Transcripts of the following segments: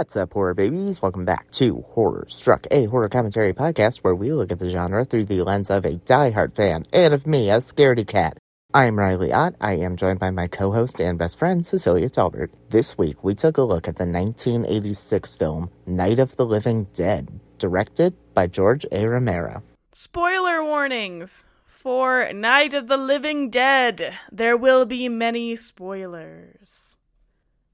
What's up, horror babies? Welcome back to Horror Struck, a horror commentary podcast where we look at the genre through the lens of a diehard fan and of me, a scaredy cat. I'm Riley Ott. I am joined by my co-host and best friend, Cecilia Talbert. This week, we took a look at the 1986 film Night of the Living Dead, directed by George A. Romero. Spoiler warnings for Night of the Living Dead. There will be many spoilers.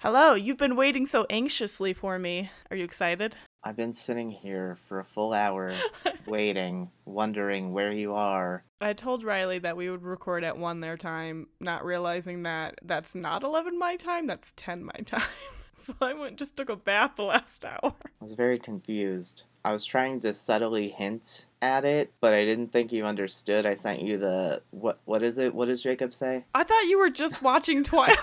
Hello, you've been waiting so anxiously for me. Are you excited? I've been sitting here for a full hour, waiting, wondering where you are. I told Riley that we would record at 1 their time, not realizing that that's not 11 my time, that's 10 my time. So I went just took a bath the last hour. I was very confused. I was trying to subtly hint at it, but I didn't think you understood. I sent you the what what is it? What does Jacob say? I thought you were just watching Twilight.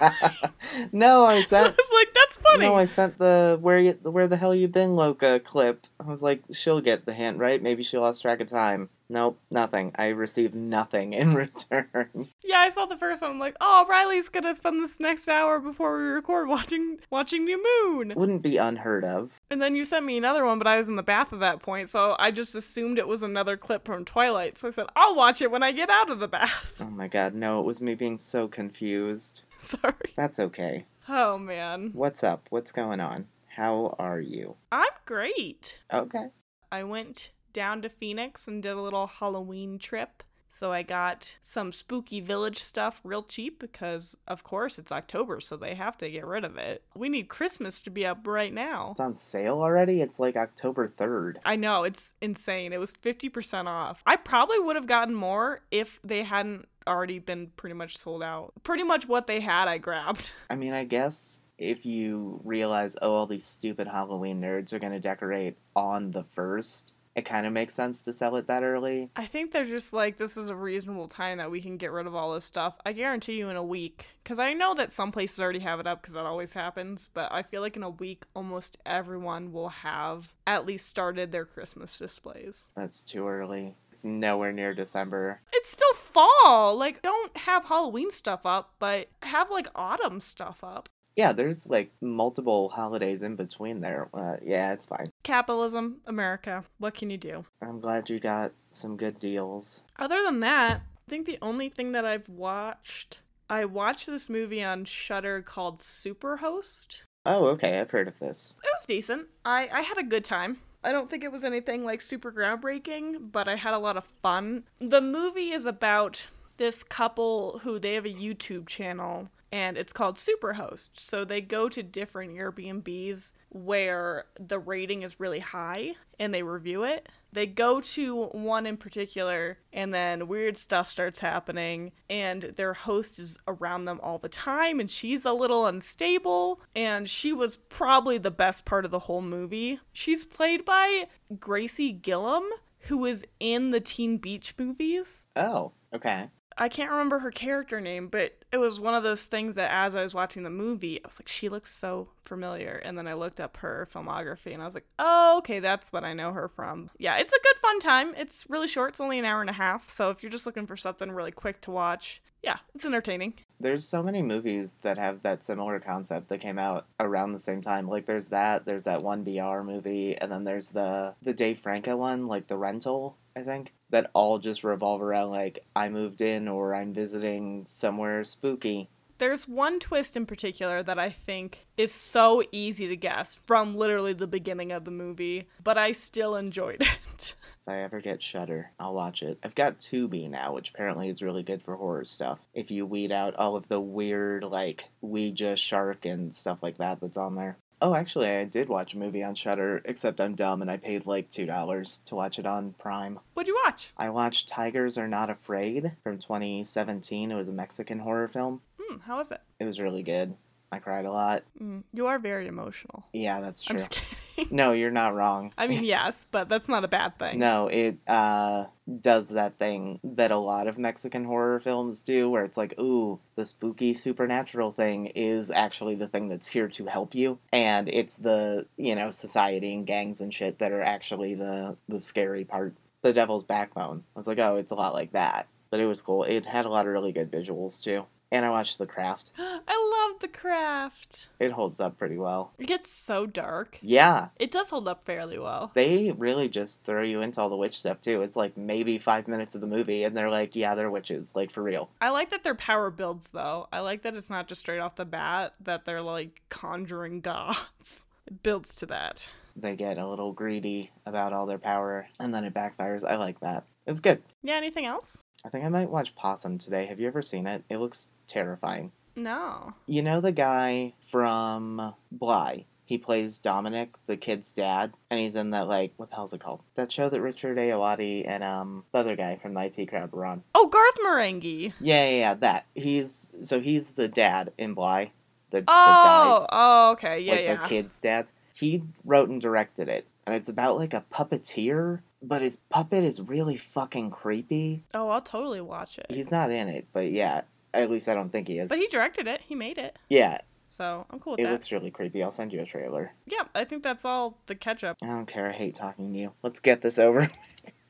no, I so I sent was like, that's funny. No, I sent the where you where the hell you been Loca clip. I was like, she'll get the hint, right? Maybe she lost track of time. Nope, nothing. I received nothing in return. Yeah, I saw the first one. I'm like, oh, Riley's gonna spend this next hour before we record watching watching New Moon. Wouldn't be unheard of. And then you sent me another one, but I was in the bath at that point, so I just assumed it was another clip from Twilight. So I said, I'll watch it when I get out of the bath. Oh my god, no, it was me being so confused. Sorry. That's okay. Oh man. What's up? What's going on? How are you? I'm great. Okay. I went down to Phoenix and did a little Halloween trip. So I got some spooky village stuff real cheap because, of course, it's October, so they have to get rid of it. We need Christmas to be up right now. It's on sale already? It's like October 3rd. I know, it's insane. It was 50% off. I probably would have gotten more if they hadn't already been pretty much sold out. Pretty much what they had, I grabbed. I mean, I guess if you realize, oh, all these stupid Halloween nerds are going to decorate on the 1st, it kind of makes sense to sell it that early. I think they're just like, this is a reasonable time that we can get rid of all this stuff. I guarantee you in a week. Because I know that some places already have it up because that always happens. But I feel like in a week, almost everyone will have at least started their Christmas displays. That's too early. It's nowhere near December. It's still fall. Like, don't have Halloween stuff up, but have like autumn stuff up. Yeah, there's like multiple holidays in between there. Uh, yeah, it's fine. Capitalism, America. What can you do? I'm glad you got some good deals. Other than that, I think the only thing that I've watched, I watched this movie on Shudder called Superhost. Oh, okay, I've heard of this. It was decent. I I had a good time. I don't think it was anything like super groundbreaking, but I had a lot of fun. The movie is about this couple who they have a YouTube channel and it's called Superhost. So they go to different Airbnbs where the rating is really high and they review it. They go to one in particular and then weird stuff starts happening and their host is around them all the time and she's a little unstable and she was probably the best part of the whole movie. She's played by Gracie Gillam who was in the Teen Beach movies. Oh, okay. I can't remember her character name, but it was one of those things that as I was watching the movie, I was like, she looks so familiar. And then I looked up her filmography and I was like, oh, okay, that's what I know her from. Yeah, it's a good fun time. It's really short, it's only an hour and a half. So if you're just looking for something really quick to watch, yeah, it's entertaining. There's so many movies that have that similar concept that came out around the same time. Like there's that, there's that one BR movie, and then there's the the Dave Franco one, like The Rental, I think. That all just revolve around like I moved in or I'm visiting somewhere spooky. There's one twist in particular that I think is so easy to guess from literally the beginning of the movie, but I still enjoyed it. If I ever get Shudder, I'll watch it. I've got Tubi now, which apparently is really good for horror stuff. If you weed out all of the weird, like, Ouija shark and stuff like that that's on there. Oh, actually, I did watch a movie on Shudder, except I'm dumb and I paid like $2 to watch it on Prime. What'd you watch? I watched Tigers Are Not Afraid from 2017. It was a Mexican horror film. Hmm, how was it? It was really good. I cried a lot. Mm, you are very emotional. Yeah, that's true. I'm just kidding. No, you're not wrong. I mean, yes, but that's not a bad thing. No, it uh, does that thing that a lot of Mexican horror films do, where it's like, ooh, the spooky supernatural thing is actually the thing that's here to help you, and it's the you know society and gangs and shit that are actually the the scary part. The Devil's Backbone. I was like, oh, it's a lot like that, but it was cool. It had a lot of really good visuals too. And I watched The Craft. I love The Craft. It holds up pretty well. It gets so dark. Yeah, It does hold up fairly well. they really just throw you into all the witch stuff too. It's like maybe five minutes of the movie, and they're like, yeah, they're witches, like for real. I like that their power builds though. I like that it's not just straight off the bat that they're like conjuring gods. It builds to that. They get a little greedy about all their power, and then it backfires. I like that. It's good. Yeah, anything else? I think I might watch Possum today. Have you ever seen it? It looks terrifying. No. You know the guy from Bly? He plays Dominic, the kid's dad, and he's in that like what the hell's it called? That show that Richard Ayoade and um the other guy from the IT crowd were on. Oh, Garth Marenghi. Yeah, yeah, yeah, that. He's so he's the dad in Bly. The that Oh, dies. oh, okay. Yeah, like yeah. the kid's dad. He wrote and directed it, and it's about like a puppeteer, but his puppet is really fucking creepy. Oh, I'll totally watch it. He's not in it, but yeah, at least I don't think he is. But he directed it. He made it. yeah, So I'm cool with it that. looks really creepy. I'll send you a trailer. Yeah, I think that's all the catch up. I don't care. I hate talking to you. Let's get this over.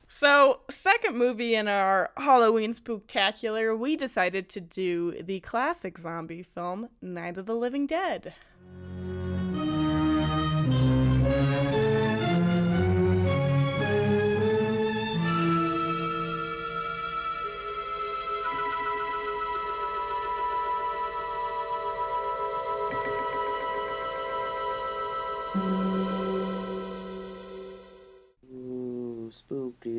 So, second movie in our Halloween spooktacular, we decided to do the classic zombie film Night of the Living Dead.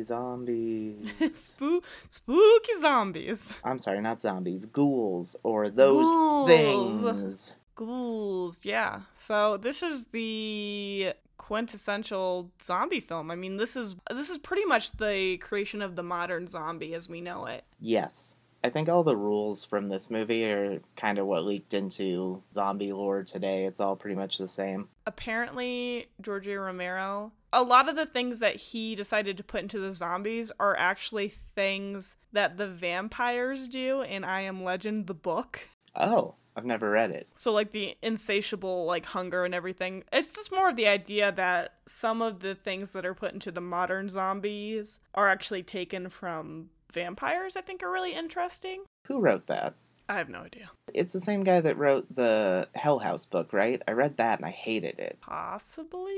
Zombies. Spoo- spooky zombies. I'm sorry, not zombies. Ghouls or those Ghouls. things. Ghouls, yeah. So this is the quintessential zombie film. I mean, this is this is pretty much the creation of the modern zombie as we know it. Yes. I think all the rules from this movie are kind of what leaked into zombie lore today. It's all pretty much the same. Apparently, George A. Romero, a lot of the things that he decided to put into the zombies are actually things that the vampires do in I Am Legend the book. Oh, I've never read it. So like the insatiable like hunger and everything. It's just more of the idea that some of the things that are put into the modern zombies are actually taken from vampires. I think are really interesting. Who wrote that? I have no idea. It's the same guy that wrote the Hell House book, right? I read that and I hated it. Possibly.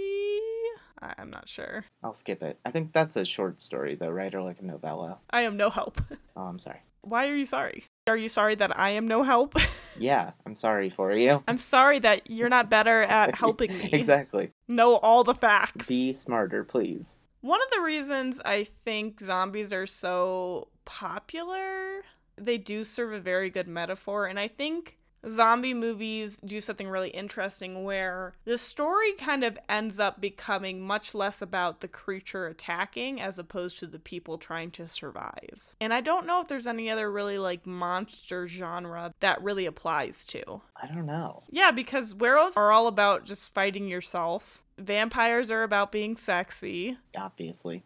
I'm not sure. I'll skip it. I think that's a short story, though, right? Or like a novella. I am no help. Oh, I'm sorry. Why are you sorry? Are you sorry that I am no help? Yeah, I'm sorry for you. I'm sorry that you're not better at helping me. exactly. Know all the facts. Be smarter, please. One of the reasons I think zombies are so popular, they do serve a very good metaphor, and I think zombie movies do something really interesting where the story kind of ends up becoming much less about the creature attacking as opposed to the people trying to survive. And I don't know if there's any other really like monster genre that really applies to. I don't know. Yeah, because werewolves are all about just fighting yourself. Vampires are about being sexy. Obviously.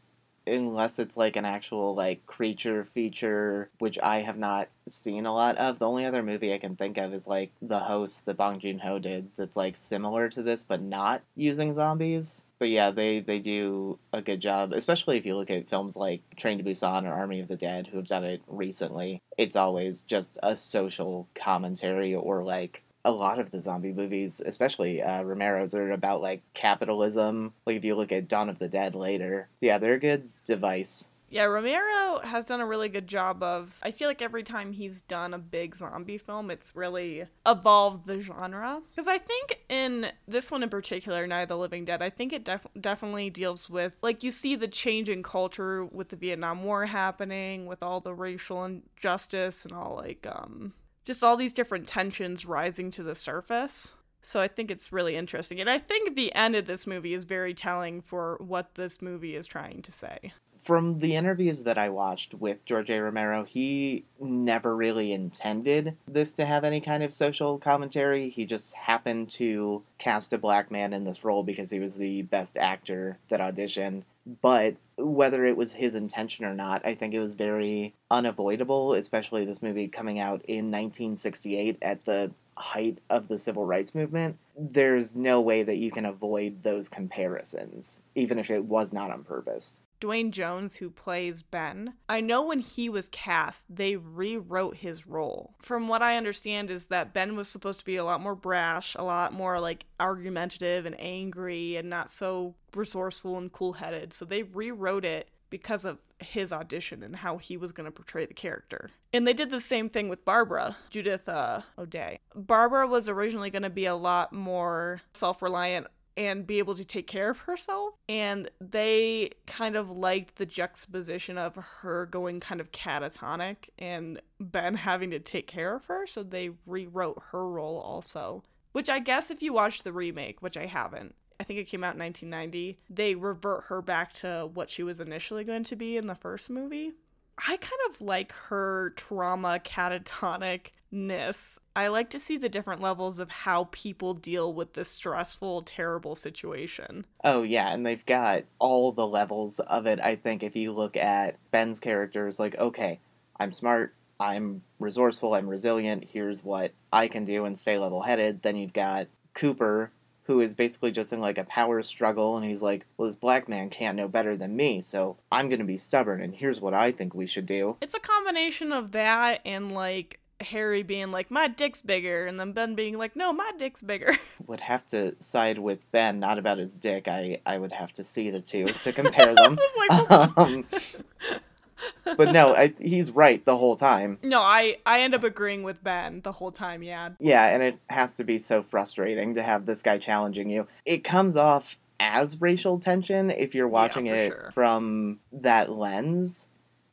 Unless it's like an actual like creature feature, which I have not seen a lot of. The only other movie I can think of is like The Host that Bong Joon Ho did that's like similar to this but not using zombies. But yeah, they, they do a good job, especially if you look at films like Train to Busan or Army of the Dead, who have done it recently. It's always just a social commentary or like a lot of the zombie movies, especially uh, Romero's, are about like capitalism. Like if you look at Dawn of the Dead later, so yeah, they're a good device. Yeah, Romero has done a really good job of. I feel like every time he's done a big zombie film, it's really evolved the genre. Because I think in this one in particular, Night of the Living Dead, I think it def- definitely deals with, like, you see the change in culture with the Vietnam War happening, with all the racial injustice and all, like, um, just all these different tensions rising to the surface. So I think it's really interesting. And I think the end of this movie is very telling for what this movie is trying to say. From the interviews that I watched with George A. Romero, he never really intended this to have any kind of social commentary. He just happened to cast a black man in this role because he was the best actor that auditioned. But whether it was his intention or not, I think it was very unavoidable, especially this movie coming out in 1968 at the height of the civil rights movement. There's no way that you can avoid those comparisons, even if it was not on purpose. Duane Jones, who plays Ben, I know when he was cast, they rewrote his role. From what I understand, is that Ben was supposed to be a lot more brash, a lot more like argumentative and angry, and not so resourceful and cool headed. So they rewrote it because of his audition and how he was going to portray the character. And they did the same thing with Barbara, Judith uh, O'Dea. Barbara was originally going to be a lot more self reliant and be able to take care of herself. And they kind of liked the juxtaposition of her going kind of catatonic and Ben having to take care of her. So they rewrote her role also. Which I guess if you watch the remake, which I haven't, I think it came out in 1990, they revert her back to what she was initially going to be in the first movie. I kind of like her trauma catatonicness. I like to see the different levels of how people deal with this stressful, terrible situation. Oh, yeah, and they've got all the levels of it. I think if you look at Ben's characters, like, okay, I'm smart, I'm resourceful, I'm resilient, here's what I can do and stay level headed. Then you've got Cooper, who is basically just in like a power struggle and he's like, well, this black man can't know better than me, so I'm going to be stubborn and here's what I think we should do. It's a combination of that and like Harry being like, my dick's bigger, and then Ben being like, no, my dick's bigger. Would have to side with Ben, not about his dick. I, I would have to see the two to compare them. like, um, but no, I, he's right the whole time. No, I I end up agreeing with Ben the whole time. Yeah. Yeah, and it has to be so frustrating to have this guy challenging you. It comes off as racial tension if you're watching yeah, it sure. from that lens.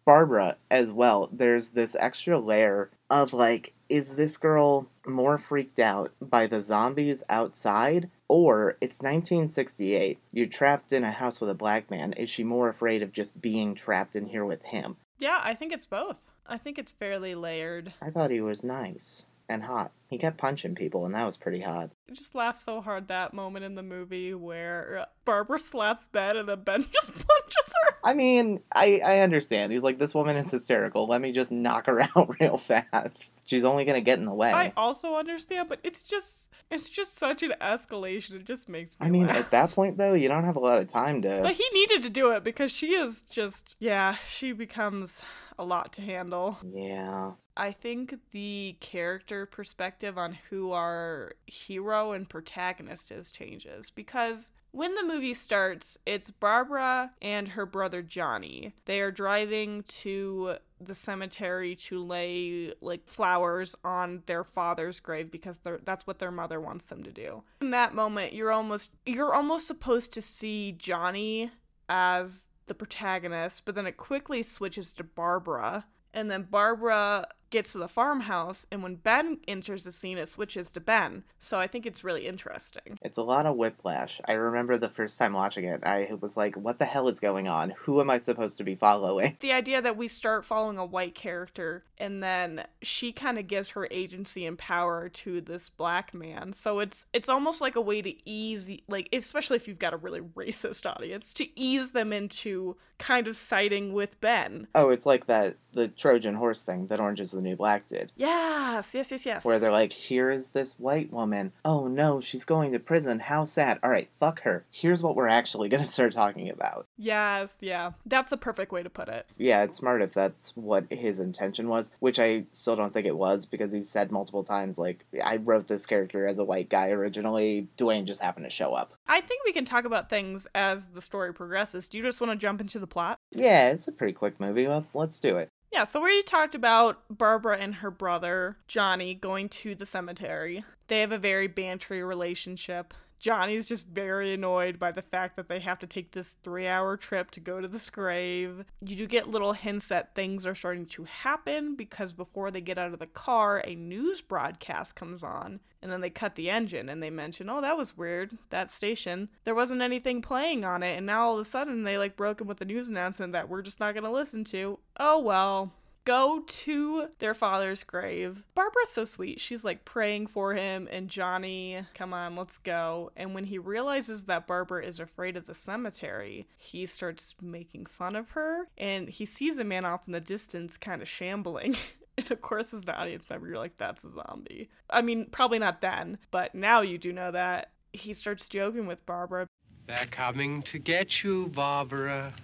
Barbara as well. There's this extra layer of like, is this girl more freaked out by the zombies outside or it's 1968. You're trapped in a house with a black man. Is she more afraid of just being trapped in here with him? Yeah, I think it's both. I think it's fairly layered. I thought he was nice and hot. He kept punching people, and that was pretty hot. I just laughed so hard that moment in the movie where uh, Barbara slaps Ben and then Ben just punches her. I mean, I, I understand. He's like, this woman is hysterical. Let me just knock her out real fast. She's only gonna get in the way. I also understand, but it's just it's just such an escalation. It just makes me. I mean, laugh. at that point though, you don't have a lot of time to. But he needed to do it because she is just yeah. She becomes a lot to handle. Yeah. I think the character perspective on who our hero and protagonist is changes because when the movie starts, it's Barbara and her brother Johnny. They are driving to the cemetery to lay like flowers on their father's grave because that's what their mother wants them to do. In that moment, you're almost you're almost supposed to see Johnny as the protagonist, but then it quickly switches to Barbara. And then Barbara gets to the farmhouse, and when Ben enters the scene, it switches to Ben. So I think it's really interesting. It's a lot of whiplash. I remember the first time watching it, I was like, what the hell is going on? Who am I supposed to be following? The idea that we start following a white character, and then she kind of gives her agency and power to this black man. So it's it's almost like a way to ease, like, especially if you've got a really racist audience, to ease them into kind of siding with Ben. Oh, it's like that the Trojan horse thing that Orange is the New Black did. Yes, yes, yes, yes. Where they're like, here is this white woman. Oh no, she's going to prison. How sad. All right, fuck her. Here's what we're actually going to start talking about. Yes, yeah. That's the perfect way to put it. Yeah, it's smart if that's what his intention was, which I still don't think it was because he said multiple times, like, I wrote this character as a white guy originally. Duane just happened to show up. I think we can talk about things as the story progresses. Do you just want to jump into the plot? Yeah, it's a pretty quick movie. Well, let's do it. Yeah, so we talked about Barbara and her brother, Johnny, going to the cemetery. They have a very bantery relationship. Johnny's just very annoyed by the fact that they have to take this three hour trip to go to this grave. You do get little hints that things are starting to happen because before they get out of the car, a news broadcast comes on and then they cut the engine and they mention, oh, that was weird, that station. There wasn't anything playing on it, and now all of a sudden they like broke in with the news announcement that we're just not gonna listen to. Oh well go to their father's grave. Barbara's so sweet. She's like praying for him, and Johnny, come on, let's go. And when he realizes that Barbara is afraid of the cemetery, he starts making fun of her, and he sees a man off in the distance kind of shambling. And of course, as an audience member, you're like, that's a zombie. I mean, probably not then, but now you do know that. He starts joking with Barbara. They're coming to get you, Barbara.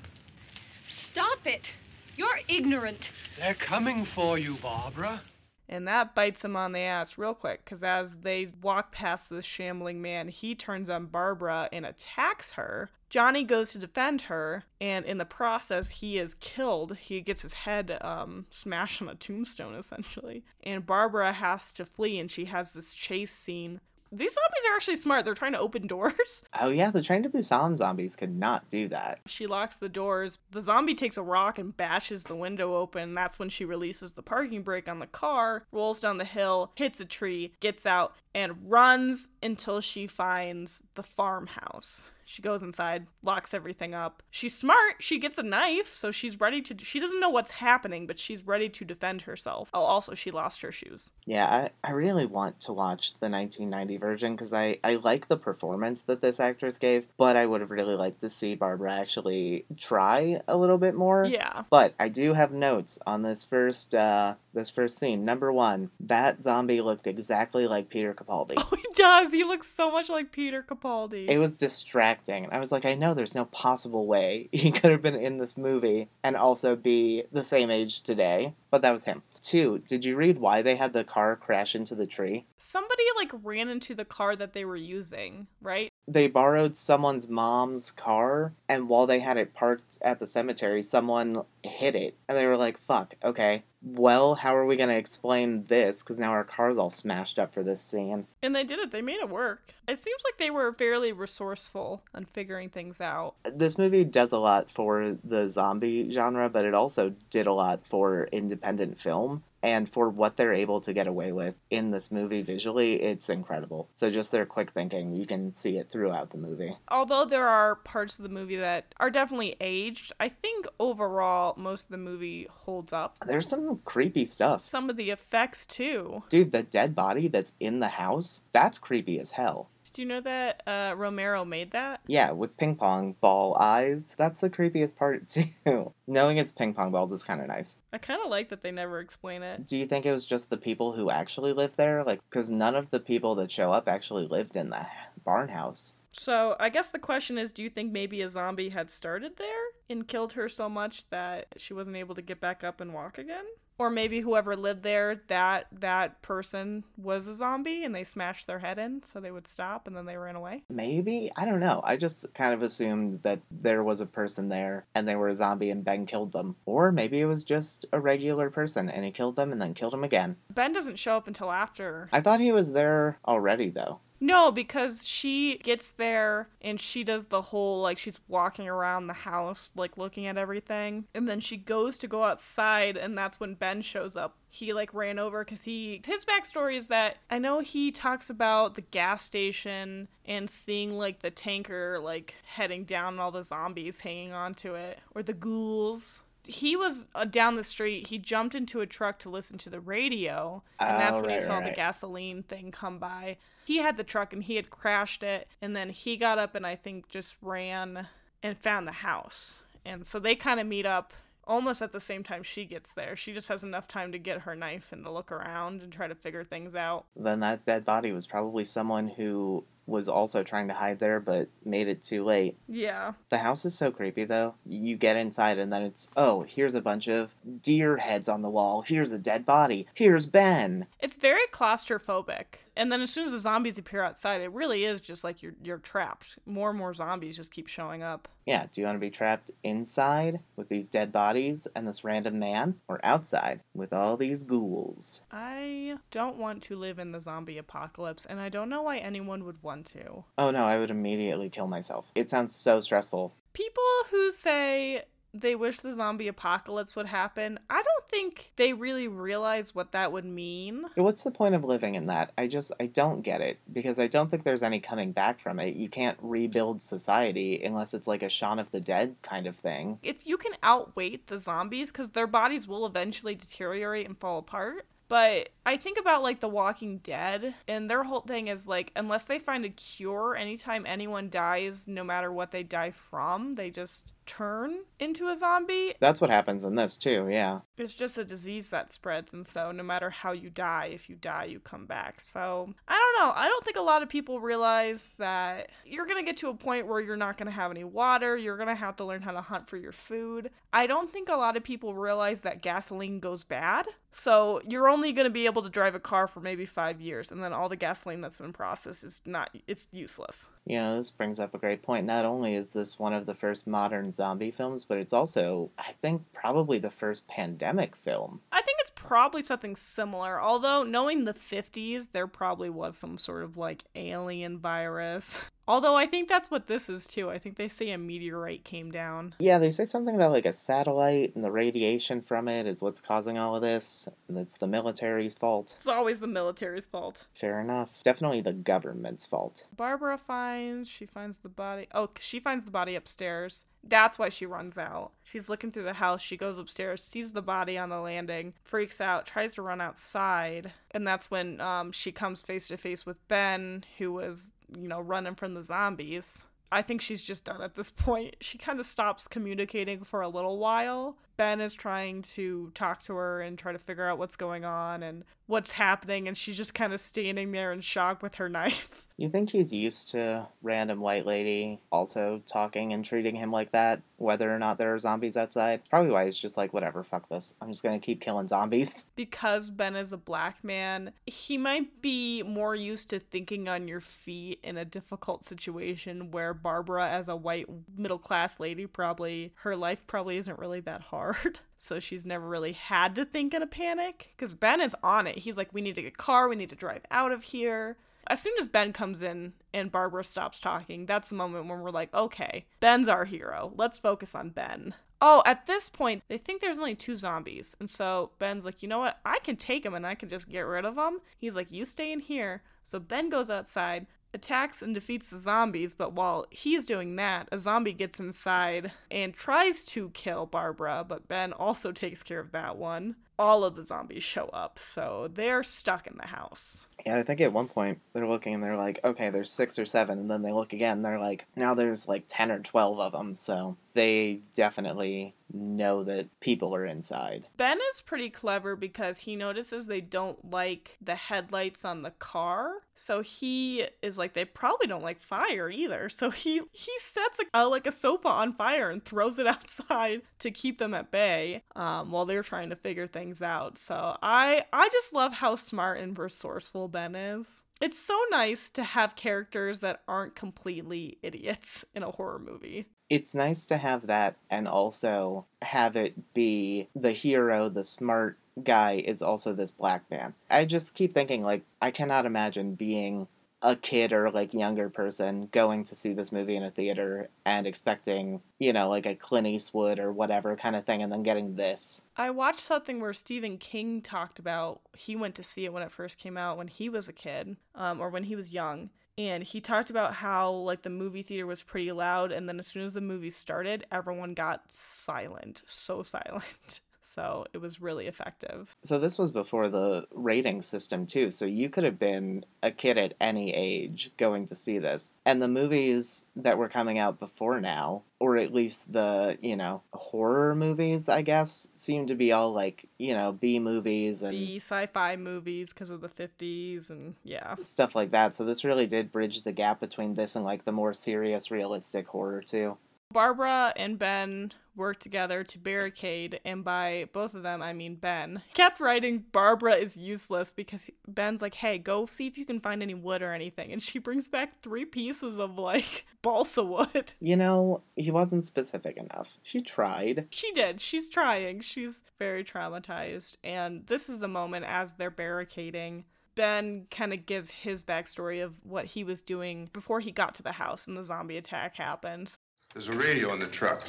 Stop it. You're ignorant. They're coming for you, Barbara. And that bites him on the ass real quick, because as they walk past this shambling man, he turns on Barbara and attacks her. Johnny goes to defend her, and in the process, he is killed. He gets his head um, smashed on a tombstone, essentially. And Barbara has to flee, and she has this chase scene these zombies are actually smart. They're trying to open doors. Oh yeah, the Train to Busan zombies could not do that. She locks the doors. The zombie takes a rock and bashes the window open. That's when she releases the parking brake on the car, rolls down the hill, hits a tree, gets out, and runs until she finds the farmhouse. She goes inside, locks everything up. She's smart. She gets a knife, so she's ready to. She doesn't know what's happening, but she's ready to defend herself. Oh, also, she lost her shoes. Yeah, I, I really want to watch the 1990 version because I, I like the performance that this actress gave, but I would have really liked to see Barbara actually try a little bit more. Yeah. But I do have notes on this first uh, this first scene. Number one, that zombie looked exactly like Peter Capaldi. Oh, does. He looks so much like Peter Capaldi. It was distracting. I was like, I know there's no possible way he could have been in this movie and also be the same age today, but that was him. Two, did you read why they had the car crash into the tree? Somebody like ran into the car that they were using, right? They borrowed someone's mom's car, and while they had it parked at the cemetery, someone hit it. And they were like, fuck, okay. Well, how are we going to explain this? Because now our car's all smashed up for this scene. And they did it. They made it work. It seems like they were fairly resourceful on figuring things out. This movie does a lot for the zombie genre, but it also did a lot for independent film. And for what they're able to get away with in this movie visually, it's incredible. So, just their quick thinking, you can see it throughout the movie. Although there are parts of the movie that are definitely aged, I think overall most of the movie holds up. There's some creepy stuff. Some of the effects, too. Dude, the dead body that's in the house, that's creepy as hell. Did you know that uh, Romero made that? Yeah, with ping pong ball eyes. That's the creepiest part, too. Knowing it's ping pong balls is kind of nice. I kind of like that they never explain it. Do you think it was just the people who actually lived there? Like, because none of the people that show up actually lived in the barn house. So, I guess the question is do you think maybe a zombie had started there and killed her so much that she wasn't able to get back up and walk again? Or maybe whoever lived there, that that person was a zombie and they smashed their head in so they would stop and then they ran away. Maybe? I don't know. I just kind of assumed that there was a person there and they were a zombie and Ben killed them. Or maybe it was just a regular person and he killed them and then killed him again. Ben doesn't show up until after. I thought he was there already, though. No, because she gets there and she does the whole like she's walking around the house, like looking at everything. And then she goes to go outside, and that's when Ben shows up. He like ran over because he his backstory is that I know he talks about the gas station and seeing like the tanker like heading down and all the zombies hanging onto it or the ghouls he was uh, down the street. He jumped into a truck to listen to the radio, and that's Oh, when he saw right. the gasoline thing come by. He had the truck and he had crashed it, and then he got up and I think just ran and found the house. And so they kind of meet up almost at the same time she gets there. She just has enough time to get her knife and to look around and try to figure things out. Then that dead body was probably someone who was also trying to hide there but made it too late. Yeah. The house is so creepy though. You get inside and then it's, oh, here's a bunch of deer heads on the wall. Here's a dead body. Here's Ben. It's very claustrophobic. And then as soon as the zombies appear outside, it really is just like you're you're trapped. More and more zombies just keep showing up. Yeah, do you want to be trapped inside with these dead bodies and this random man, or outside with all these ghouls? I don't want to live in the zombie apocalypse, and I don't know why anyone would want to. Oh no, I would immediately kill myself. It sounds so stressful. People who say they wish the zombie apocalypse would happen, I don't think they really realize what that would mean. What's the point of living in that? I just, I don't get it. Because I don't think there's any coming back from it. You can't rebuild society unless it's like a Shaun of the Dead kind of thing. If you can outweight the zombies, because their bodies will eventually deteriorate and fall apart, But I think about like The Walking Dead, and their whole thing is like, unless they find a cure, anytime anyone dies, no matter what they die from, they just turn into a zombie. That's what happens in this too, yeah. It's just a disease that spreads, and so no matter how you die, if you die, you come back. So I don't know. I don't think a lot of people realize that you're gonna get to a point where you're not gonna have any water. You're gonna have to learn how to hunt for your food. I don't think a lot of people realize that gasoline goes bad. So you're only gonna be able to drive a car for maybe five years, and then all the gasoline that's been processed is not. It's useless. Yeah, this brings up a great point. Not only is this one of the first modern zombie films, but it's also, I think, probably the first pandemic film. I think it's probably something similar. Although knowing the 50s, there probably was some sort of like alien virus. Although I think that's what this is too. I think they say a meteorite came down. Yeah, they say something about like a satellite and the radiation from it is what's causing all of this. And it's the military's fault. It's always the military's fault. Fair enough. Definitely the government's fault. Barbara finds, she finds the body. Oh, she finds the body upstairs. That's why she runs out. She's looking through the house. She goes upstairs, sees the body on the landing, freaks out, tries to run outside. And that's when um, she comes face to face with Ben, who was, you know, running from the zombies. I think she's just done at this point. She kind of stops communicating for a little while. Ben is trying to talk to her and try to figure out what's going on and what's happening, and she's just kind of standing there in shock with her knife. You think he's used to random white lady also talking and treating him like that, whether or not there are zombies outside? Probably why he's just like, whatever, fuck this. I'm just gonna keep killing zombies. Because Ben is a black man, he might be more used to thinking on your feet in a difficult situation where Barbara, as a white middle class lady, probably her life probably isn't really that hard. So she's never really had to think in a panic. Because Ben is on it. He's like, we need to get a car, we need to drive out of here. As soon as Ben comes in and Barbara stops talking, that's the moment when we're like, okay, Ben's our hero. Let's focus on Ben. Oh, at this point, they think there's only two zombies. And so Ben's like, you know what? I can take them and I can just get rid of them. He's like, you stay in here. So Ben goes outside, attacks and defeats the zombies, but while he's doing that, a zombie gets inside and tries to kill Barbara, but Ben also takes care of that one. All of the zombies show up, so they're stuck in the house. Yeah, I think at one point they're looking and they're like, okay, there's six or seven, and then they look again, and they're like, now there's like 10 or 12 of them, so they definitely know that people are inside. Ben is pretty clever because he notices they don't like the headlights on the car. So he is like they probably don't like fire either. So he he sets a, uh, like a sofa on fire and throws it outside to keep them at bay um, while they're trying to figure things out. So I I just love how smart and resourceful Ben is. It's so nice to have characters that aren't completely idiots in a horror movie it's nice to have that and also have it be the hero, the smart guy is also this black man. I just keep thinking like I cannot imagine being a kid or like younger person going to see this movie in a theater and expecting, you know, like a Clint Eastwood or whatever kind of thing and then getting this. I watched something where Stephen King talked about he went to see it when it first came out when he was a kid um, or when he was young and he talked about how like the movie theater was pretty loud and then as soon as the movie started everyone got silent so silent so it was really effective. So this was before the rating system too. So you could have been a kid at any age going to see this. And the movies that were coming out before now or at least the you know horror movies i guess seem to be all like you know b movies and b sci-fi movies because of the 50s and yeah. Stuff like that. So this really did bridge the gap between this and like the more serious realistic horror too Barbara and Ben worked together to barricade, and by both of them, I mean Ben, kept writing Barbara is useless because Ben's like, hey, go see if you can find any wood or anything. And she brings back three pieces of like balsa wood. You know, he wasn't specific enough. She tried. She did. She's trying. She's very traumatized. And this is the moment as they're barricading. Ben kind of gives his backstory of what he was doing before he got to the house and the zombie attack happened. There's a radio in the truck.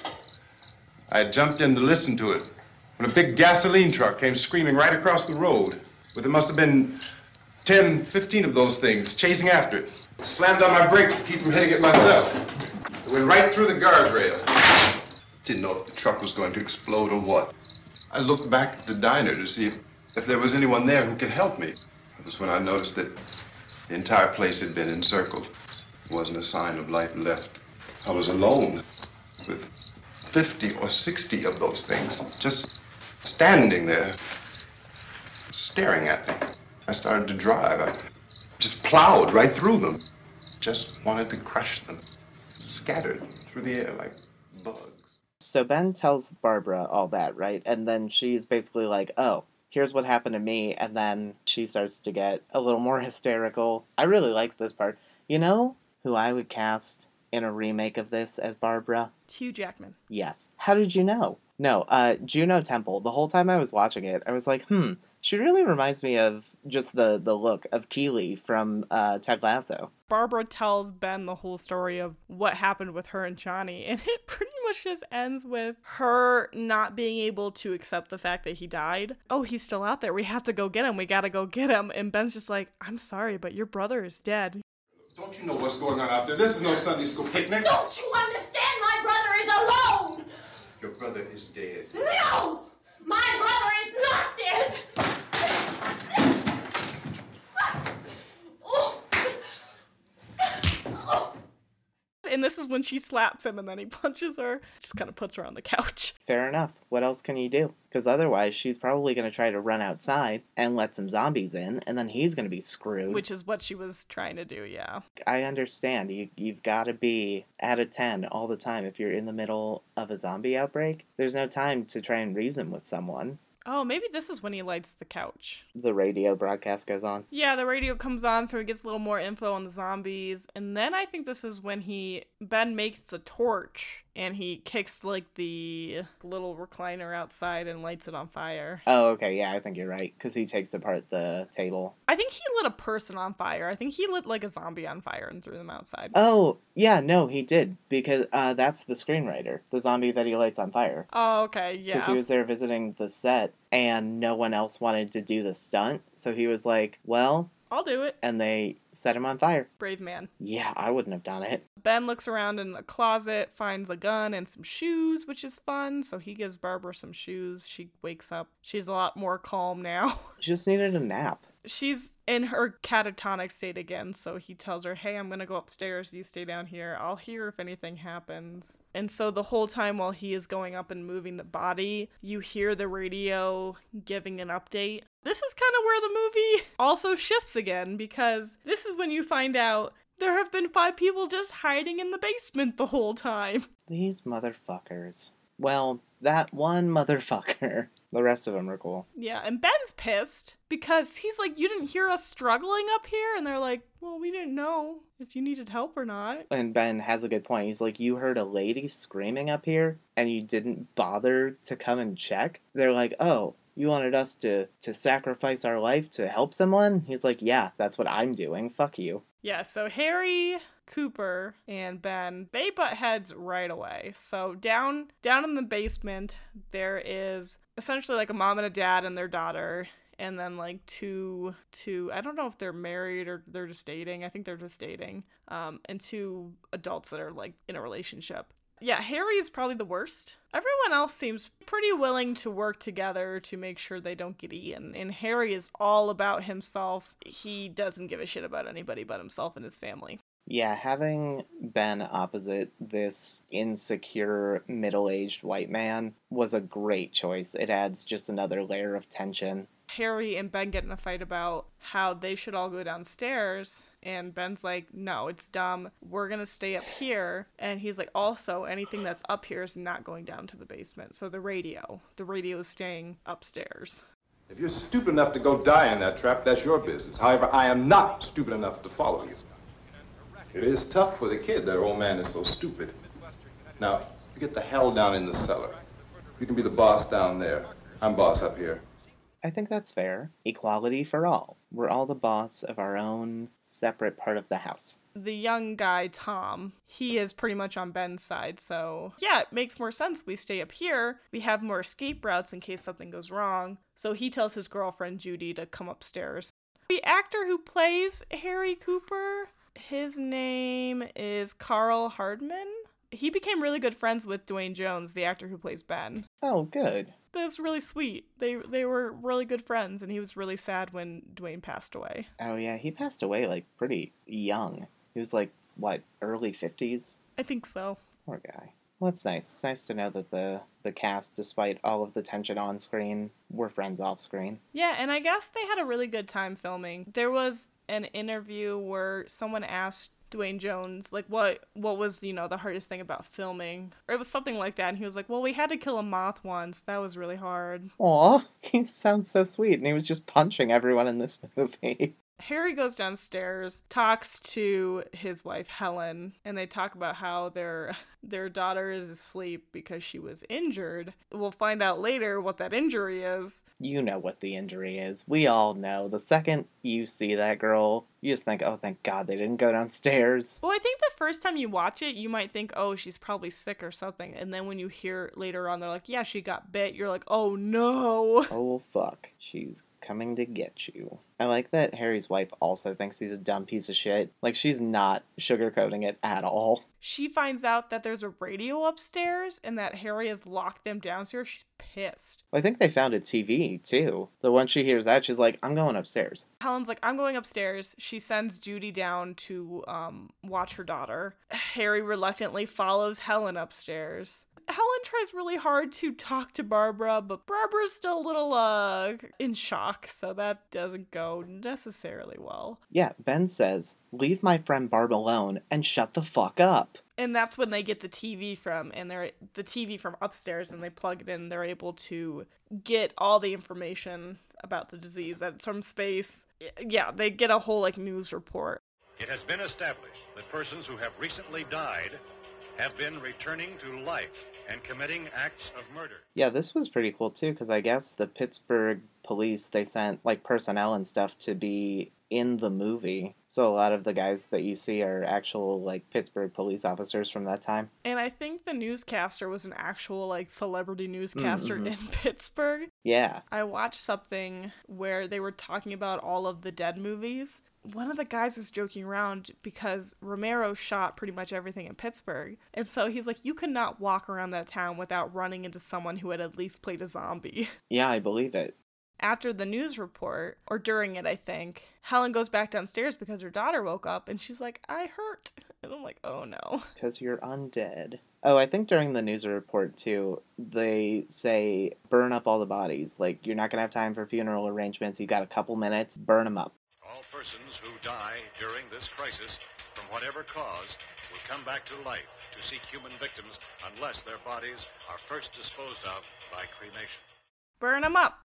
I had jumped in to listen to it when a big gasoline truck came screaming right across the road. But there must have been 10, 15 of those things chasing after it. I slammed on my brakes to keep from hitting it myself. It went right through the guardrail. Didn't know if the truck was going to explode or what. I looked back at the diner to see if if there was anyone there who could help me. It was when I noticed that the entire place had been encircled. There wasn't a sign of life left. I was alone with 50 or 60 of those things just standing there, staring at me. I started to drive. I just plowed right through them. Just wanted to crush them, scattered through the air like bugs. So Ben tells Barbara all that, right? And then she's basically like, oh, here's what happened to me. And then she starts to get a little more hysterical. I really like this part. You know who I would cast in a remake of this as Barbara? Hugh Jackman. Yes. How did you know? No, uh, Juno Temple. The whole time I was watching it, I was like, hmm, she really reminds me of just the, the look of Keeley from uh, Ted Lasso. Barbara tells Ben the whole story of what happened with her and Johnny, and it pretty much just ends with her not being able to accept the fact that he died. Oh, he's still out there. We have to go get him. We gotta go get him. And Ben's just like, I'm sorry, but your brother is dead. Don't you know what's going on out there? This is no Sunday school picnic. Don't you understand? My brother is alone. Your brother is dead. No, my brother is not dead. And this is when she slaps him and then he punches her. Just kind of puts her on the couch. Fair enough. What else can you do? Because otherwise, she's probably going to try to run outside and let some zombies in, and then he's going to be screwed. Which is what she was trying to do, yeah. I understand. You, you've got to be at a 10 all the time. If you're in the middle of a zombie outbreak, there's no time to try and reason with someone. Oh, maybe this is when he lights the couch. The radio broadcast goes on. Yeah, the radio comes on, so he gets a little more info on the zombies. And then I think this is when he Ben makes the torch and he kicks like the little recliner outside and lights it on fire. Oh, okay. Yeah, I think you're right. Because he takes apart the table. I think he lit a person on fire. I think he lit like a zombie on fire and threw them outside. Oh, yeah, no, he did. Because uh, that's the screenwriter, the zombie that he lights on fire. Oh, okay, yeah. Because he was there visiting the set and no one else wanted to do the stunt. So he was like, well, I'll do it. and they set him on fire. Brave man. Yeah, I wouldn't have done it. Ben looks around in the closet, finds a gun and some shoes, which is fun. So he gives Barbara some shoes. She wakes up. She's a lot more calm now. Just needed a nap. She's in her catatonic state again, so he tells her, Hey, I'm gonna go upstairs. You stay down here. I'll hear if anything happens. And so the whole time while he is going up and moving the body, you hear the radio giving an update. This is kind of where the movie also shifts again, because this is when you find out there have been five people just hiding in the basement the whole time. These motherfuckers. Well, that one motherfucker. The rest of them are cool. Yeah, and Ben's pissed because he's like, You didn't hear us struggling up here? And they're like, Well, we didn't know if you needed help or not. And Ben has a good point. He's like, You heard a lady screaming up here and you didn't bother to come and check? They're like, Oh, you wanted us to, to sacrifice our life to help someone? He's like, Yeah, that's what I'm doing. Fuck you. Yeah, so Harry, Cooper, and Ben, they butt heads right away. So down down in the basement, there is essentially like a mom and a dad and their daughter. And then like two two I don't know if they're married or they're just dating. I think they're just dating. Um, and two adults that are like in a relationship. Yeah, Harry is probably the worst. Everyone else seems pretty willing to work together to make sure they don't get eaten. And Harry is all about himself. He doesn't give a shit about anybody but himself and his family. Yeah, having Ben opposite this insecure middle aged white man was a great choice. It adds just another layer of tension. Harry and Ben get in a fight about how they should all go downstairs. And Ben's like, no, it's dumb. We're going to stay up here. And he's like, also, anything that's up here is not going down to the basement. So the radio, the radio is staying upstairs. If you're stupid enough to go die in that trap, that's your business. However, I am not stupid enough to follow you. It is tough for the kid that old man is so stupid. Now, you get the hell down in the cellar. You can be the boss down there. I'm boss up here. I think that's fair. Equality for all. We're all the boss of our own separate part of the house. The young guy, Tom, he is pretty much on Ben's side. So, yeah, it makes more sense. We stay up here. We have more escape routes in case something goes wrong. So he tells his girlfriend, Judy, to come upstairs. The actor who plays Harry Cooper, his name is Karl Hardman. He became really good friends with Duane Jones, the actor who plays Ben. Oh, good. That's really sweet. They they were really good friends, and he was really sad when Duane passed away. Oh yeah, he passed away like pretty young. He was like what, early fifties? I think so. Poor guy. Well, it's nice. It's nice to know that the the cast, despite all of the tension on screen, were friends off screen. Yeah, and I guess they had a really good time filming. There was an interview where someone asked Duane Jones like what what was, you know, the hardest thing about filming. Or it was something like that and he was like, "Well, we had to kill a moth once. That was really hard." Aw, he sounds so sweet, and he was just punching everyone in this movie. Harry goes downstairs, talks to his wife Helen, and they talk about how their their daughter is asleep because she was injured. We'll find out later what that injury is. You know what the injury is. We all know. The second you see that girl, you just think, "Oh, thank God they didn't go downstairs." Well, I think the first time you watch it, you might think, "Oh, she's probably sick or something," and then when you hear later on, they're like, "Yeah, she got bit." You're like, "Oh no!" Oh fuck, she's coming to get you. I like that Harry's wife also thinks he's a dumb piece of shit. Like she's not sugarcoating it at all. She finds out that there's a radio upstairs and that Harry has locked them downstairs. She's pissed. I think they found a TV too. So once she hears that, she's like, "I'm going upstairs." Helen's like, I'm going upstairs. She sends Judy down to um, watch her daughter. Harry reluctantly follows Helen upstairs. Helen tries really hard to talk to Barbara, but Barbara's still a little uh in shock, so that doesn't go necessarily well. Yeah, Ben says, "Leave my friend Barb alone and shut the fuck up." And that's when they get the TV from and they're the TV from upstairs and they plug it in, they're able to get all the information about the disease that's from space. Yeah, they get a whole like news report. It has been established that persons who have recently died have been returning to life and committing acts of murder. Yeah, this was pretty cool too because I guess the Pittsburgh police they sent like personnel and stuff to be in the movie. So a lot of the guys that you see are actual like Pittsburgh police officers from that time. And I think the newscaster was an actual like celebrity newscaster Mhm. in Pittsburgh. Yeah. I watched something where they were talking about all of the dead movies. One of the guys was joking around because Romero shot pretty much everything in Pittsburgh. And so he's like, you could not walk around that town without running into someone who had at least played a zombie. Yeah, I believe it. After the news report, or during it, I think, Helen goes back downstairs because her daughter woke up and she's like, I hurt. And I'm like, oh no. Because you're undead. Oh, I think during the news report too, they say burn up all the bodies. Like you're not gonna have time for funeral arrangements. You got a couple minutes. Burn them up. All persons who die during this crisis, from whatever cause, will come back to life to seek human victims unless their bodies are first disposed of by cremation. burn them up.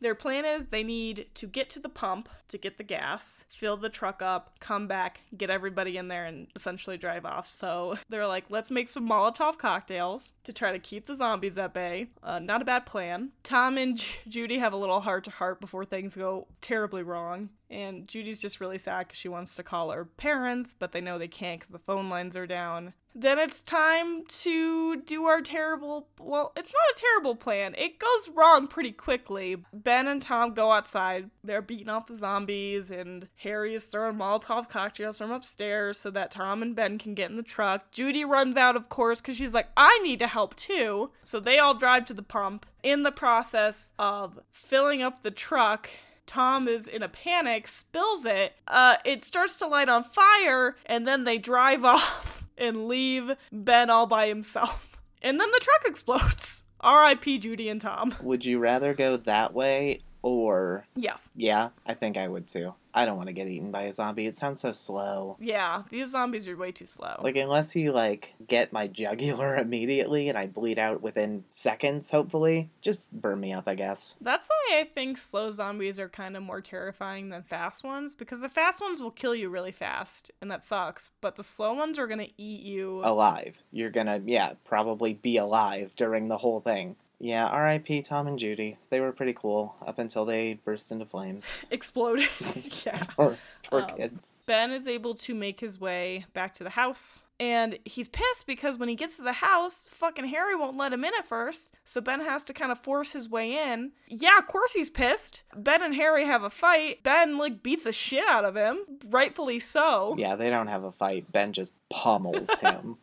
Their plan is they need to get to the pump to get the gas, fill the truck up, come back, get everybody in there, and essentially drive off. So they're like, let's make some Molotov cocktails to try to keep the zombies at bay. Uh, not a bad plan. Tom and J- Judy have a little heart to heart before things go terribly wrong. And Judy's just really sad because she wants to call her parents, but they know they can't because the phone lines are down. Then it's time to do our terrible. Well, it's not a terrible plan. It goes wrong pretty quickly. Ben and Tom go outside. They're beating off the zombies, and Harry is throwing Molotov cocktails from upstairs so that Tom and Ben can get in the truck. Judy runs out, of course, because she's like, I need to help too. So they all drive to the pump. In the process of filling up the truck, Tom is in a panic, spills it. Uh, it starts to light on fire, and then they drive off and leave Ben all by himself. And then the truck explodes. R.I.P. Judy and Tom. Would you rather go that way or Yes. yeah? I think I would too. I don't want to get eaten by a zombie. It sounds so slow. Yeah, these zombies are way too slow. Like unless you like get my jugular immediately and I bleed out within seconds, hopefully, just burn me up, I guess. That's why I think slow zombies are kind of more terrifying than fast ones because the fast ones will kill you really fast, and that sucks. But the slow ones are gonna eat you. Alive. You're gonna, yeah, probably be alive during the whole thing. Yeah, R.I.P. Tom and Judy. They were pretty cool up until they burst into flames. Exploded. yeah. Poor, poor Um, kids. Ben is able to make his way back to the house. And he's pissed because when he gets to the house, fucking Harry won't let him in at first. So Ben has to kind of force his way in. Yeah, of course he's pissed. Ben and Harry have a fight. Ben, like, beats the shit out of him. Rightfully so. Yeah, they don't have a fight. Ben just pummels him.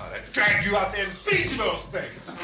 I dragged you out there and feed you those things.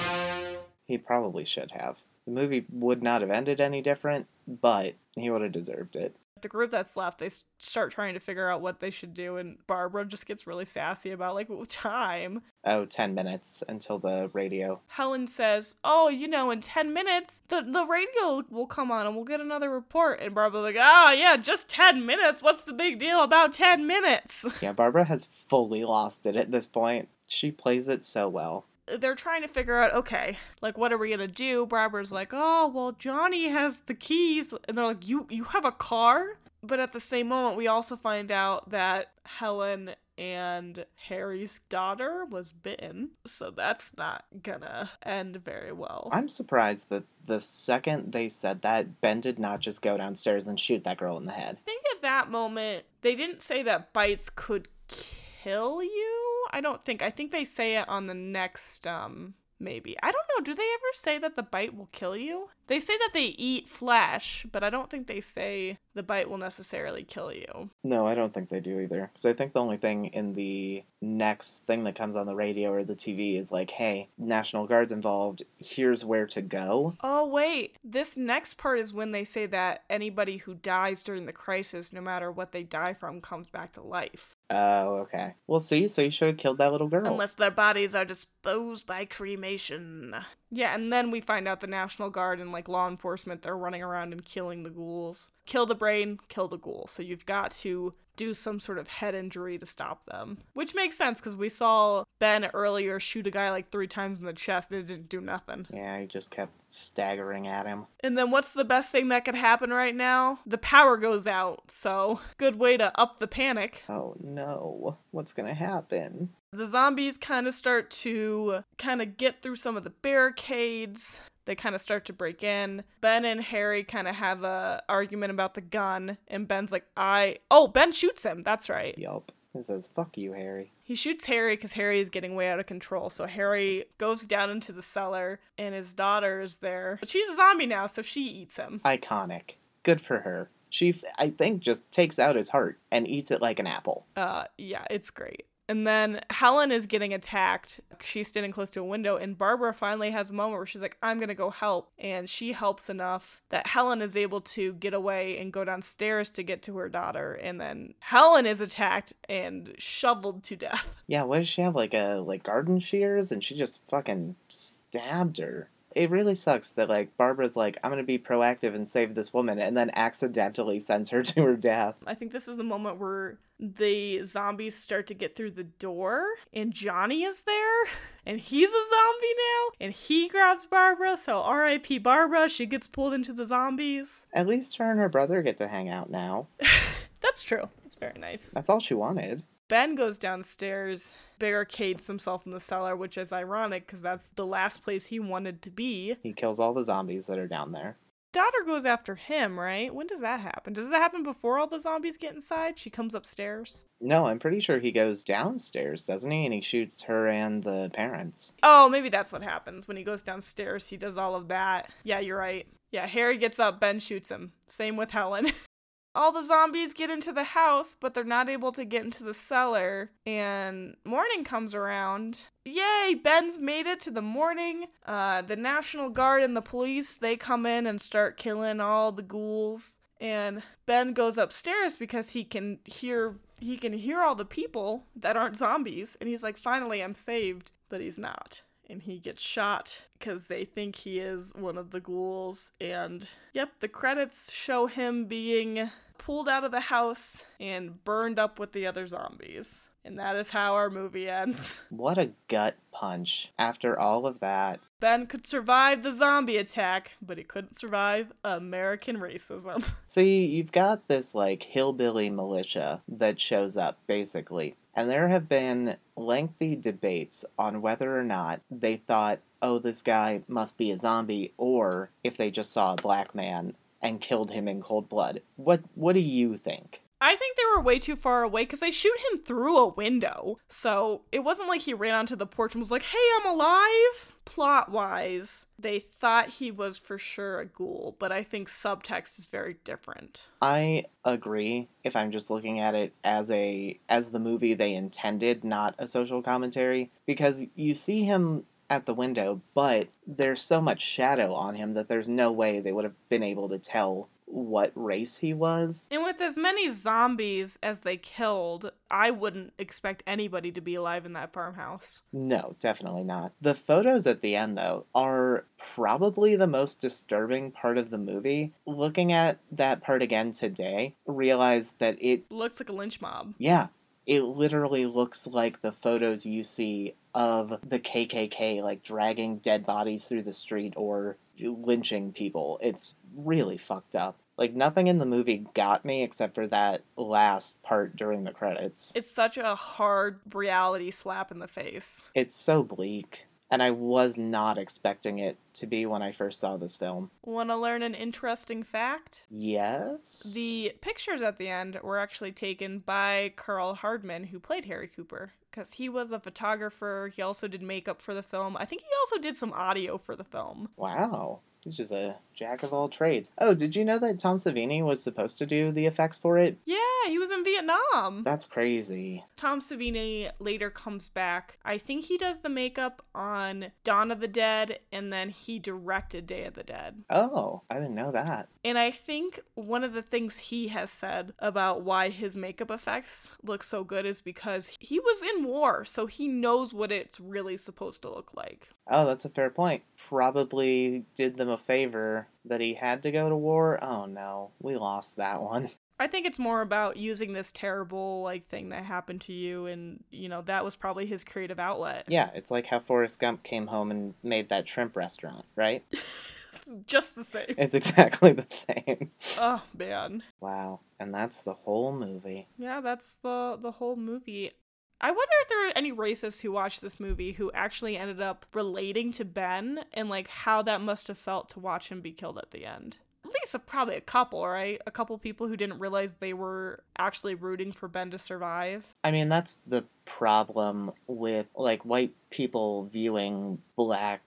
He probably should have. The movie would not have ended any different, but he would have deserved it. The group that's left, they start trying to figure out what they should do, and Barbara just gets really sassy about like time. Oh, 10 minutes until the radio. Helen says, "Oh, you know, in ten minutes, the the radio will come on and we'll get another report." And Barbara's like, "Ah, yeah, just ten minutes. What's the big deal about ten minutes?" Yeah, Barbara has fully lost it at this point. She plays it so well. They're trying to figure out, okay, like what are we gonna do? Barbara's like, "Oh, well, Johnny has the keys," and they're like, "You you have a car?" But at the same moment, we also find out that Helen and Harry's daughter was bitten, so that's not gonna end very well. I'm surprised that the second they said that, Ben did not just go downstairs and shoot that girl in the head. I think at that moment they didn't say that bites could kill you. I don't think. I think they say it on the next um maybe. I don't know. Do they ever say that the bite will kill you? They say that they eat flesh, but I don't think they say the bite will necessarily kill you. No, I don't think they do either. Because I think the only thing in the next thing that comes on the radio or the TV is like, hey, National Guard's involved. Here's where to go. Oh, wait. This next part is when they say that anybody who dies during the crisis, no matter what they die from, comes back to life. Oh, okay. We'll see. So you should have killed that little girl. Unless their bodies are disposed by cremation. Yeah, and then we find out the National Guard and like law enforcement, they're running around and killing the ghouls. Kill the brain, kill the ghoul. So you've got to do some sort of head injury to stop them. Which makes sense because we saw Ben earlier shoot a guy like three times in the chest and it didn't do nothing. yeah, he just kept staggering at him. And then what's the best thing that could happen right now? The power goes out, so good way to up the panic. Oh no. What's gonna happen? The zombies kind of start to kind of get through some of the barricades. They kind of start to break in. Ben and Harry kind of have a argument about the gun, and Ben's like, "I oh Ben shoots him. That's right. Yup. He says, fuck you, Harry. He shoots Harry because Harry is getting way out of control. So Harry goes down into the cellar, and his daughter is there, but she's a zombie now, so she eats him. Iconic. Good for her. She, I think, just takes out his heart and eats it like an apple. Uh, yeah, it's great. And then Helen is getting attacked. She's standing close to a window, and Barbara finally has a moment where she's like, I'm gonna go help. And she helps enough that Helen is able to get away and go downstairs to get to her daughter. And then Helen is attacked and shoveled to death. Yeah, what does she have? Like a like garden shears, and she just fucking stabbed her. It really sucks that like Barbara's like, I'm gonna be proactive and save this woman, and then accidentally sends her to her death. I think this is the moment where the zombies start to get through the door, and Johnny is there, and he's a zombie now, and he grabs Barbara. So R.I.P. Barbara. She gets pulled into the zombies. At least her and her brother get to hang out now. That's true. It's very nice. That's all she wanted. Ben goes downstairs, barricades himself in the cellar, which is ironic because that's the last place he wanted to be. He kills all the zombies that are down there. Daughter goes after him, right? When does that happen? Does that happen before all the zombies get inside? She comes upstairs. No, I'm pretty sure he goes downstairs, doesn't he? And he shoots her and the parents. Oh, maybe that's what happens. When he goes downstairs, he does all of that. Yeah, you're right. Yeah, Harry gets up, Ben shoots him. Same with Helen. all the zombies get into the house, but they're not able to get into the cellar. And morning comes around. Yay, Ben's made it to the morning. Uh, the National Guard and the police, they come in and start killing all the ghouls. And Ben goes upstairs because he can hear he can hear all the people that aren't zombies and he's like finally I'm saved, but he's not. And he gets shot because they think he is one of the ghouls. And yep, the credits show him being pulled out of the house and burned up with the other zombies. And that is how our movie ends. What a gut punch. After all of that, Ben could survive the zombie attack, but he couldn't survive American racism. See, you've got this like hillbilly militia that shows up basically. And there have been lengthy debates on whether or not they thought, oh, this guy must be a zombie, or if they just saw a black man and killed him in cold blood. What what do you think? I think they were way too far away because they shoot him through a window. So it wasn't like he ran onto the porch and was like, hey, I'm alive. Plot wise, they thought he was for sure a ghoul, but I think subtext is very different. I agree if I'm just looking at it as a as the movie they intended, not a social commentary, because you see him at the window, but there's so much shadow on him that there's no way they would have been able to tell what race he was. And with as many zombies as they killed, I wouldn't expect anybody to be alive in that farmhouse. No, definitely not. The photos at the end, though, are probably the most disturbing part of the movie. Looking at that part again today, realized that it, Looks like a lynch mob. yeah, it literally looks like the photos you see of the KKK, like dragging dead bodies through the street or lynching people. It's really fucked up. Like, nothing in the movie got me except for that last part during the credits. It's such a hard reality slap in the face. It's so bleak. And I was not expecting it to be when I first saw this film. Want to learn an interesting fact? Yes? The pictures at the end were actually taken by Karl Hardman, who played Harry Cooper, because he was a photographer. He also did makeup for the film. I think he also did some audio for the film. Wow. He's just a jack of all trades. Oh, did you know that Tom Savini was supposed to do the effects for it? Yeah, he was in Vietnam. That's crazy. Tom Savini later comes back. I think he does the makeup on Dawn of the Dead, and then he directed Day of the Dead. Oh, I didn't know that. And I think one of the things he has said about why his makeup effects look so good is because he was in war, so he knows what it's really supposed to look like. Oh, that's a fair point. Probably did them a favor that he had to go to war. Oh no, we lost that one. I think it's more about using this terrible like thing that happened to you and you know that was probably his creative outlet. Yeah, it's like how Forrest Gump came home and made that shrimp restaurant, right? Just the same. It's exactly the same. Oh man. Wow. And that's the whole movie. Yeah, that's the the whole movie. I wonder if there are any racists who watched this movie who actually ended up relating to Ben and like how that must have felt to watch him be killed at the end. At least a, probably a couple, right? A couple people who didn't realize they were actually rooting for Ben to survive. I mean, that's the problem with like white people viewing black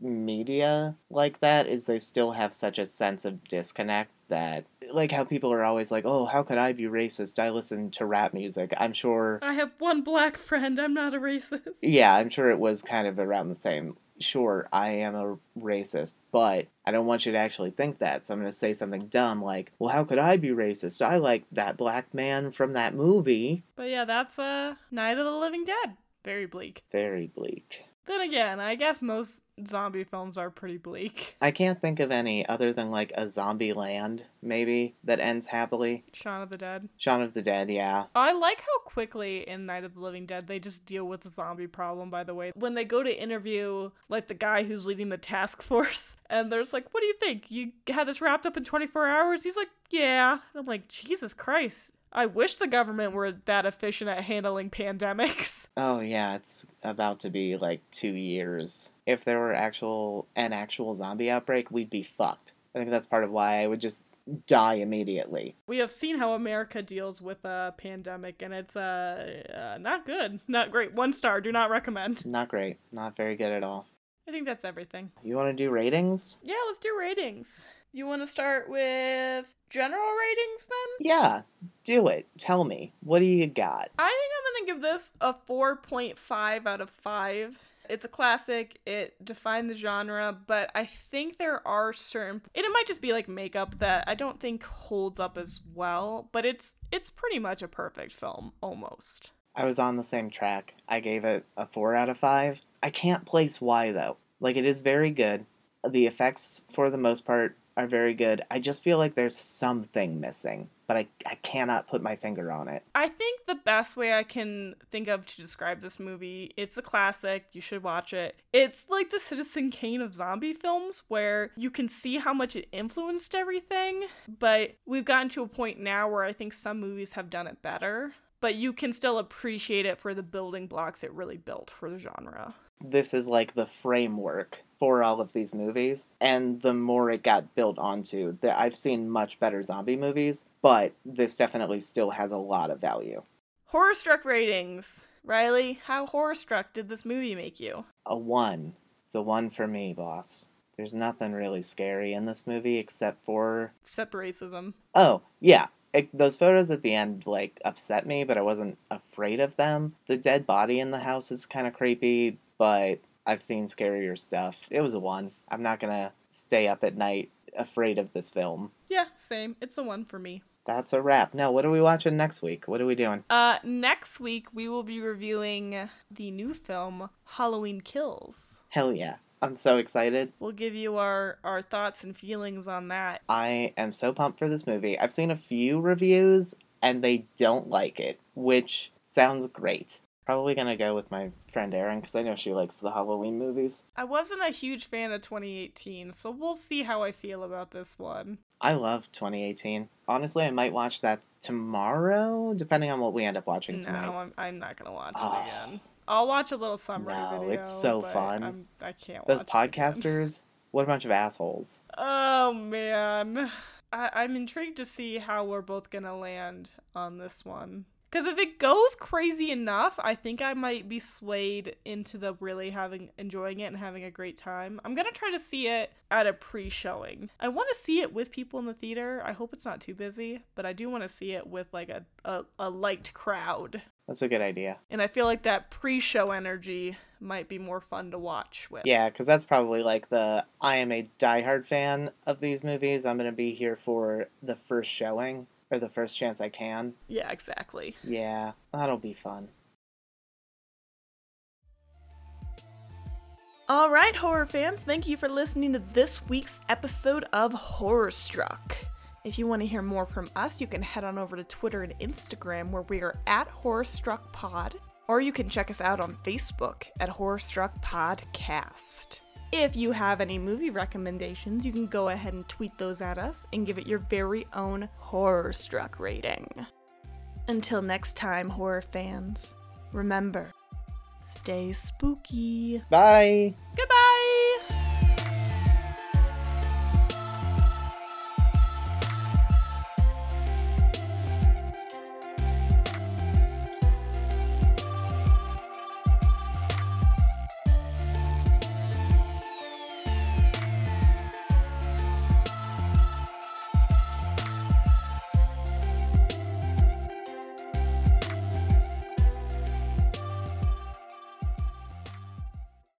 media like that is they still have such a sense of disconnect that like how people are always like, "Oh, how could I be racist? I listen to rap music." I'm sure I have one black friend. I'm not a racist. Yeah, I'm sure it was kind of around the same. Sure, I am a racist, but I don't want you to actually think that. So I'm going to say something dumb like, "Well, how could I be racist? I like that black man from that movie." But yeah, that's uh, Night of the Living Dead. Very bleak. Very bleak. Then again, I guess most zombie films are pretty bleak. I can't think of any other than like a Zombieland, maybe, that ends happily. Shaun of the Dead. Shaun of the Dead, yeah. I like how quickly in Night of the Living Dead they just deal with the zombie problem, by the way. When they go to interview, like, the guy who's leading the task force, and there's like, what do you think? You had this wrapped up in 24 hours? He's like, yeah. And I'm like, Jesus Christ. I wish the government were that efficient at handling pandemics. Oh yeah, it's about to be like two years. If there were actual an actual zombie outbreak, we'd be fucked. I think that's part of why I would just die immediately. We have seen how America deals with a pandemic, and it's uh, uh not good, not great. One star, do not recommend. Not great. Not very good at all. I think that's everything. You want to do ratings? Yeah, let's do ratings. You want to start with general ratings then? Yeah, do it. Tell me. What do you got? I think I'm going to give this a 4.5 out of 5. It's a classic. It defined the genre, but I think there are certain and it might just be like makeup that I don't think holds up as well, but it's it's pretty much a perfect film almost. I was on the same track. I gave it a 4 out of 5. I can't place why though. Like it is very good. The effects for the most part are very good. I just feel like there's something missing, but I, I cannot put my finger on it. I think the best way I can think of to describe this movie, it's a classic. You should watch it. It's like the Citizen Kane of zombie films where you can see how much it influenced everything, but we've gotten to a point now where I think some movies have done it better, but you can still appreciate it for the building blocks it really built for the genre. This is like the framework for all of these movies, and the more it got built onto, that I've seen much better zombie movies, but this definitely still has a lot of value. Horror struck ratings. Riley, how horror struck did this movie make you? A one. It's a one for me, boss. There's nothing really scary in this movie except for. Except racism. Oh, yeah. It, those photos at the end, like, upset me, but I wasn't afraid of them. The dead body in the house is kind of creepy, but I've seen scarier stuff. It was a one. I'm not gonna stay up at night afraid of this film. Yeah, same. It's a one for me. That's a wrap. Now, what are we watching next week? What are we doing? Uh, next week we will be reviewing the new film Halloween Kills. Hell yeah. I'm so excited. We'll give you our our thoughts and feelings on that. I am so pumped for this movie. I've seen a few reviews and they don't like it, which sounds great. Probably gonna go with my friend Erin because I know she likes the Halloween movies. I wasn't a huge fan of 2018, so we'll see how I feel about this one. I love 2018. Honestly, I might watch that tomorrow, depending on what we end up watching No, tonight. I'm, I'm not gonna watch Oh. it ah. again. I'll watch a little summary No, video. it's so fun. I'm, I can't. Those watch it podcasters, what a bunch of assholes. Oh man, I, I'm intrigued to see how we're both gonna land on this one. Because if it goes crazy enough, I think I might be swayed into the really having enjoying it and having a great time. I'm gonna try to see it at a pre-showing. I want to see it with people in the theater. I hope it's not too busy, but I do want to see it with like a, a, a liked crowd. That's a good idea. And I feel like that pre-show energy might be more fun to watch with. Yeah, because that's probably like the I am a diehard fan of these movies. I'm going to be here for the first showing or the first chance I can. Yeah, exactly. Yeah, that'll be fun. All right, horror fans, thank you for listening to this week's episode of Horror Struck. If you want to hear more from us, you can head on over to Twitter and Instagram where we are at Horror Struck Pod, or you can check us out on Facebook at Horror Struck Podcast. If you have any movie recommendations, you can go ahead and tweet those at us and give it your very own Horror Struck rating. Until next time, horror fans, remember, stay spooky. Bye! Goodbye!